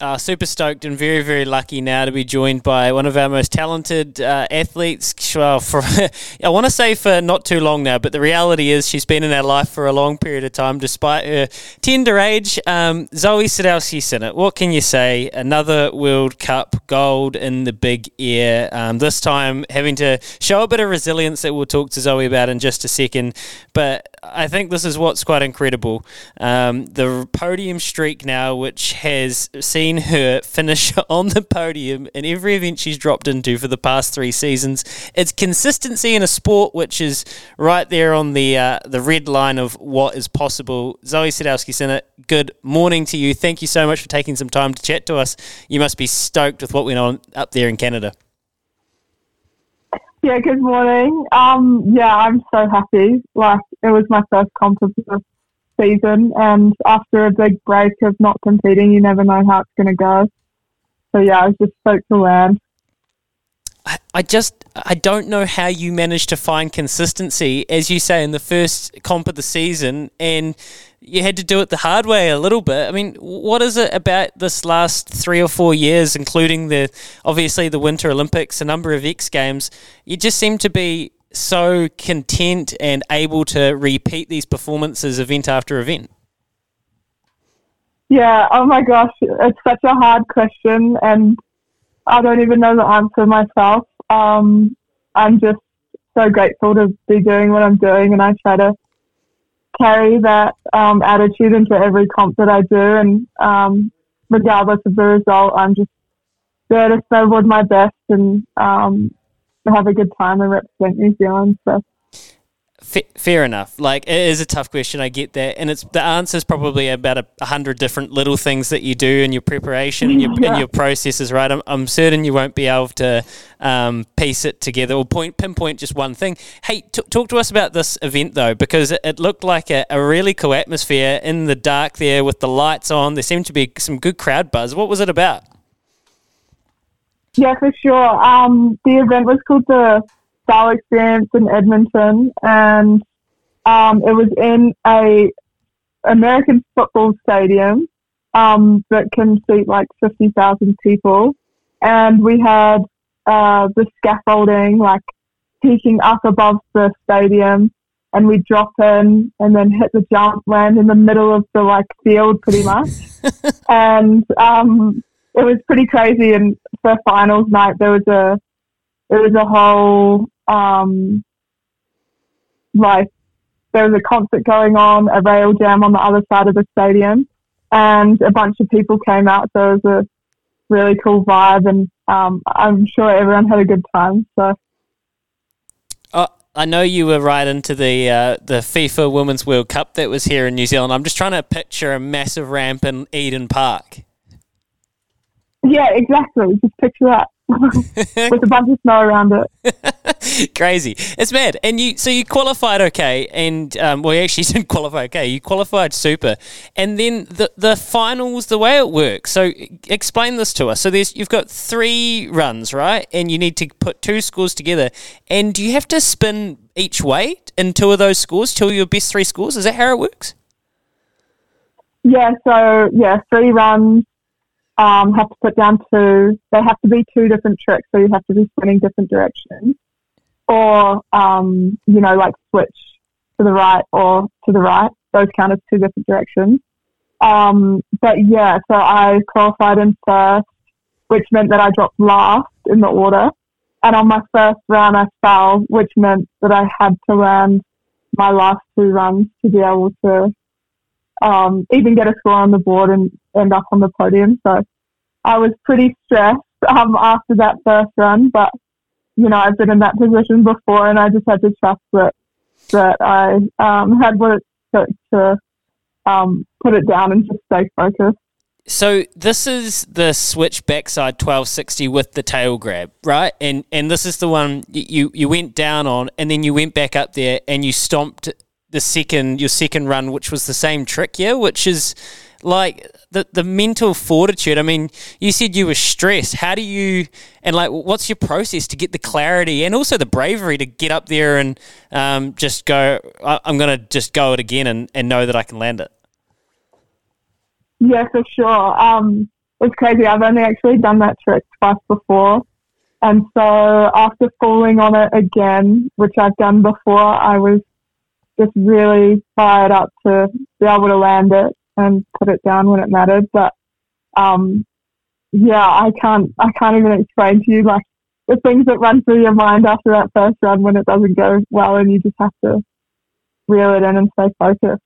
Uh, super stoked and very, very lucky now to be joined by one of our most talented uh, athletes. Well, for I want to say for not too long now, but the reality is she's been in our life for a long period of time, despite her tender age. Um, Zoi Sadowski Synnott, what can you say? Another World Cup gold in the big air. Um, this time having to show a bit of resilience that we'll talk to Zoi about in just a second. But I think this is what's quite incredible. Um, the podium streak now, which has seen her finish on the podium in every event she's dropped into for the past three seasons. It's consistency in a sport which is right there on the uh, the red line of what is possible. Zoi Sadowski Synnott, good morning to you. Thank you so much for taking some time to chat to us. You must be stoked with what went on up there in Canada. Yeah, good morning. Um, yeah, I'm so happy. Like, it was my first comp of the season, and after a big break of not competing, you never know how it's going to go. So, yeah, I was just stoked to land. I, just I don't know how you managed to find consistency, as you say, in the first comp of the season, and you had to do it the hard way a little bit. I mean, what is it about this last three or four years, including the obviously the Winter Olympics, a number of X Games? You just seem to be so content and able to repeat these performances event after event. Yeah. Oh my gosh, it's such a hard question, and I don't even know the answer myself. Um, I'm just so grateful to be doing what I'm doing, and I try to carry that um, attitude into every comp that I do. And um, regardless of the result, I'm just there to snowboard my best and um, have a good time and represent New Zealand. So fair enough. Like it is a tough question. I get that, and it's the answer is probably about a, hundred different little things that you do in your preparation and your, yeah. your processes. Right? I'm, I'm, certain you won't be able to um, piece it together or point pinpoint just one thing. Hey, t- talk to us about this event though, because it, it looked like a, a, really cool atmosphere in the dark there with the lights on. There seemed to be some good crowd buzz. What was it about? Yeah, for sure. Um, the event was called the style experience in Edmonton, and um, it was in a American football stadium um, that can seat like fifty thousand people, and we had uh, the scaffolding like peeking up above the stadium, and we drop in and then hit the jump, land in the middle of the like field pretty much, and um, it was pretty crazy. And for finals night, there was a it was a whole um, like there was a concert going on, a rail jam on the other side of the stadium, and a bunch of people came out. So it was a really cool vibe, and um, I'm sure everyone had a good time. So. Uh, I know you were right into the uh, the FIFA Women's World Cup that was here in New Zealand. I'm just trying to picture a massive ramp in Eden Park. Yeah, exactly. Just picture that. with a bunch of snow around it. Crazy, it's mad. And you, so you qualified okay, and um, well, you actually didn't qualify okay. You qualified super, and then the the finals, the way it works. So explain this to us. So there's you've got three runs, right, and you need to put two scores together, and do you have to spin each way in two of those scores till your best three scores? Is that how it works? Yeah. So yeah, three runs um, have to put down two. They have to be two different tricks, so you have to be spinning different directions, or um, you know, like switch to the right or to the right. Those count as two different directions. Um, but yeah, so I qualified in first, which meant that I dropped last in the order. And on my first run, I fell, which meant that I had to land my last two runs to be able to um, even get a score on the board and end up on the podium. So I was pretty stressed um, after that first run, but you know I've been in that position before, and I just had to trust that that I um, had what it took to um, put it down and just stay focused. So this is the switch backside 1260 with the tail grab, right? And and this is the one you you went down on, and then you went back up there and you stomped the second your second run, which was the same trick, yeah, which is like the the mental fortitude. I mean, you said you were stressed. How do you and like what's your process to get the clarity and also the bravery to get up there and um, just go? I'm going to just go it again and, and know that I can land it. Yeah, for sure. Um, it's crazy. I've only actually done that trick twice before. And so after falling on it again, which I've done before, I was just really fired up to be able to land it and put it down when it mattered. But um, yeah, I can't I can't even explain to you like the things that run through your mind after that first run when it doesn't go well and you just have to reel it in and stay focused.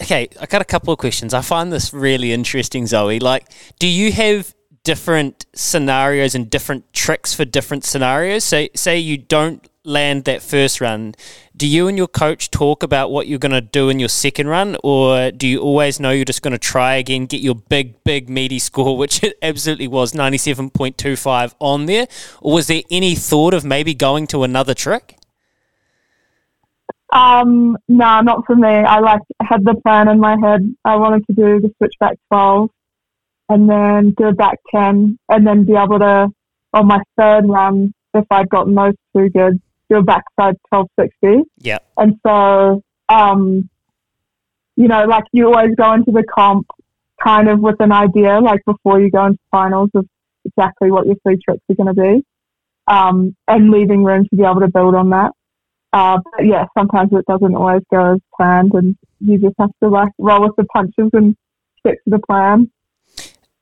okay, I got a couple of questions. I find this really interesting, Zoi. Like, do you have different scenarios and different tricks for different scenarios? So, say you don't land that first run, do you and your coach talk about what you're going to do in your second run, or do you always know you're just going to try again, get your big, big, meaty score, which it absolutely was 97.25 on there? Or was there any thought of maybe going to another trick? Um, no, not for me. I like had the plan in my head. I wanted to do the switchback 12 and then do a back 10 and then be able to, on my third run, if I'd gotten those two good, a backside 1260. Yeah. And so, um, you know, like you always go into the comp kind of with an idea, like before you go into finals of exactly what your three tricks are going to be, um, and leaving room to be able to build on that. Uh, but yeah, sometimes it doesn't always go as planned, and you just have to like roll with the punches and stick to the plan.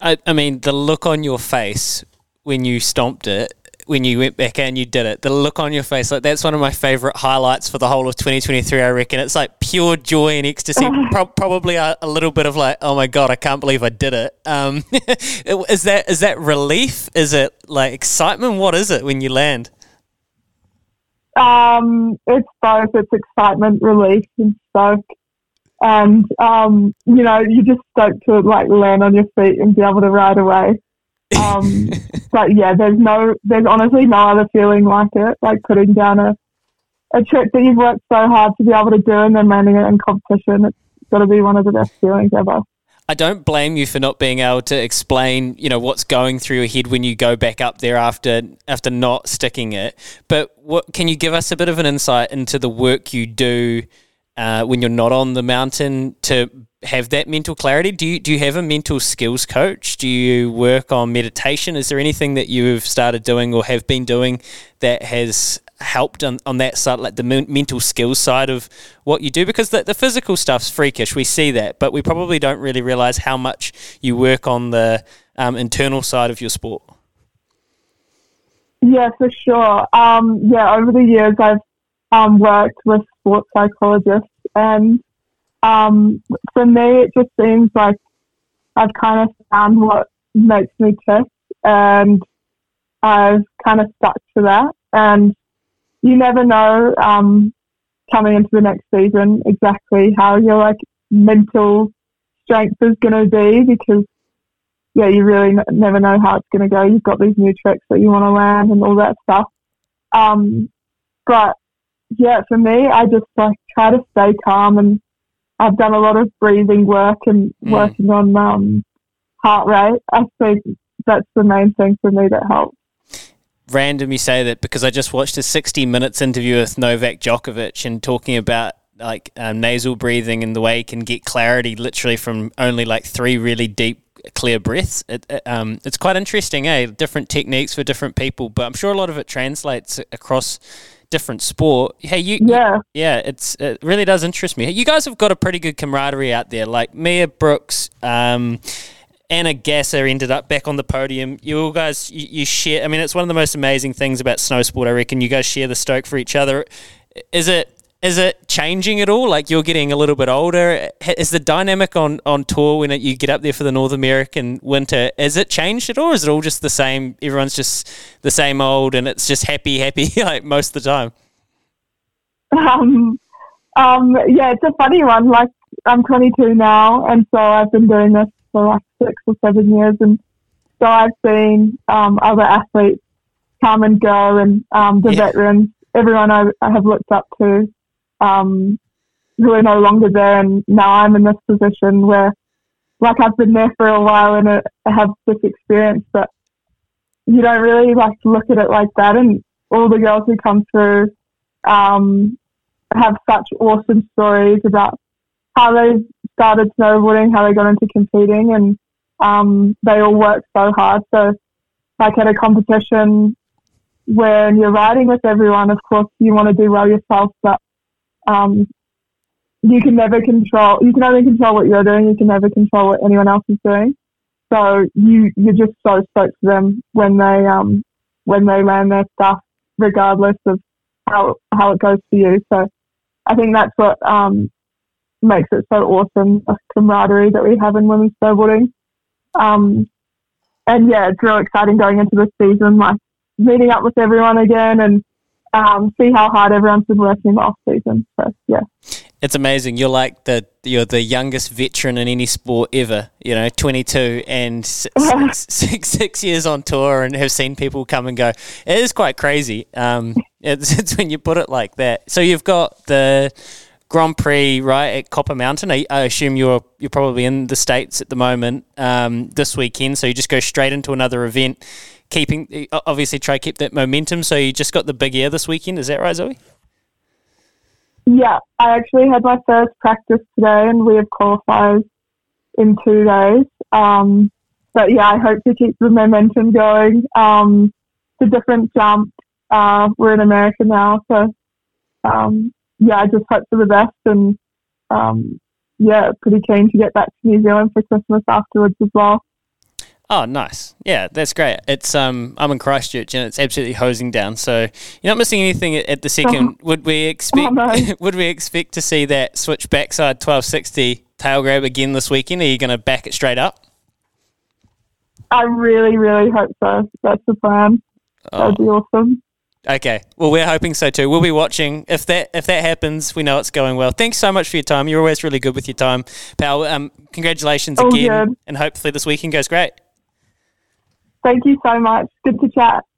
I, I mean, the look on your face when you stomped it when you went back and you did it. The look on your face, like that's one of my favorite highlights for the whole of 2023. I reckon it's like pure joy and ecstasy. Pro- probably a, a, little bit of like, oh my god, I can't believe I did it. Um, is that is that relief? Is it like excitement? What is it when you land? Um, it's both. It's excitement, relief, and stoke. And um, you know, you just stoked to like land on your feet and be able to ride away. Um, but yeah, there's no, there's honestly no other feeling like it. Like putting down a a trick that you've worked so hard to be able to do and then landing it in competition. It's got to be one of the best feelings ever. I don't blame you for not being able to explain, you know, what's going through your head when you go back up there after after not sticking it. But what can you give us a bit of an insight into the work you do uh, when you're not on the mountain to have that mental clarity? Do you do you have a mental skills coach? Do you work on meditation? Is there anything that you've started doing or have been doing that has helped on, on that side, like the mental skills side of what you do? Because the, the physical stuff's freakish, we see that, but we probably don't really realize how much you work on the um, internal side of your sport. Yeah, for sure. Um, yeah, over the years, I've um, worked with sports psychologists, and um, for me, it just seems like I've kind of found what makes me tick, and I've kind of stuck to that. And you never know um, coming into the next season exactly how your like mental strength is going to be because yeah, you really n- never know how it's going to go. You've got these new tricks that you want to land and all that stuff. Um, but yeah, for me, I just like try to stay calm and I've done a lot of breathing work and mm. working on um, heart rate. I think that's the main thing for me that helps random you say that because I just watched a 60 minutes interview with Novak Djokovic and talking about like um, nasal breathing and the way he can get clarity literally from only like three really deep clear breaths. It, it, um, it's quite interesting, eh? Different techniques for different people, but I'm sure a lot of it translates across different sport. Hey, you, yeah, yeah, it's it really does interest me. You guys have got a pretty good camaraderie out there, like Mia Brooks. Um, Anna Gasser ended up back on the podium. You all guys, you, you, share. I mean, it's one of the most amazing things about snow sport. I reckon you guys share the stoke for each other. Is it is it changing at all? Like you're getting a little bit older. Is the dynamic on, on tour when it, you get up there for the North American winter? Is it changed at all? Or is it all just the same? Everyone's just the same old, and it's just happy, happy like most of the time. Um, um, yeah, it's a funny one. Like I'm 22 now, and so I've been doing this for like six or seven years, and so I've seen um, other athletes come and go, and um, the yeah. veterans, everyone I, I, have looked up to, um, who are no longer there, and now I'm in this position where, like, I've been there for a while and I have this experience, but you don't really like look at it like that, and all the girls who come through um, have such awesome stories about how they started snowboarding, how they got into competing, and um, they all work so hard. So, like at a competition, when you're riding with everyone, of course, you want to do well yourself, but um, you can never control. You can only control what you're doing. You can never control what anyone else is doing. So you you're just so stoked for them when they um when they land their stuff, regardless of how how it goes for you. So I think that's what um makes it so awesome, the camaraderie that we have in women's snowboarding. Um, and yeah, it's real exciting going into this season, like meeting up with everyone again and um, see how hard everyone's been working off season. So yeah. It's amazing. You're like the you're the youngest veteran in any sport ever. You know, 22 and six, six, six years on tour, and have seen people come and go. It is quite crazy. Um, it's, it's when you put it like that. So you've got the Grand Prix right at Copper Mountain. I, I assume you're you're probably in the states at the moment um, this weekend. So you just go straight into another event, keeping obviously try to keep that momentum. So you just got the big air this weekend. Is that right, Zoi? Yeah, I actually had my first practice today, and we have qualifiers in two days. Um, but yeah, I hope to keep the momentum going. Um, it's a different jump. Uh, we're in America now, so um, yeah, I just hope for the best, and um, yeah, pretty keen to get back to New Zealand for Christmas afterwards as well. Oh, nice. Yeah, that's great. It's um, I'm in Christchurch and it's absolutely hosing down. So you're not missing anything at, at the second. would we expect? Oh, no. would we expect to see that switch backside 1260 tail grab again this weekend? Are you going to back it straight up? I really, really hope so. That's the plan. Oh. That'd be awesome. Okay. Well, we're hoping so too. We'll be watching. If that if that happens, we know it's going well. Thanks so much for your time. You're always really good with your time, pal. Um, congratulations oh, again, good. and hopefully this weekend goes great. Thank you so much. Good to chat.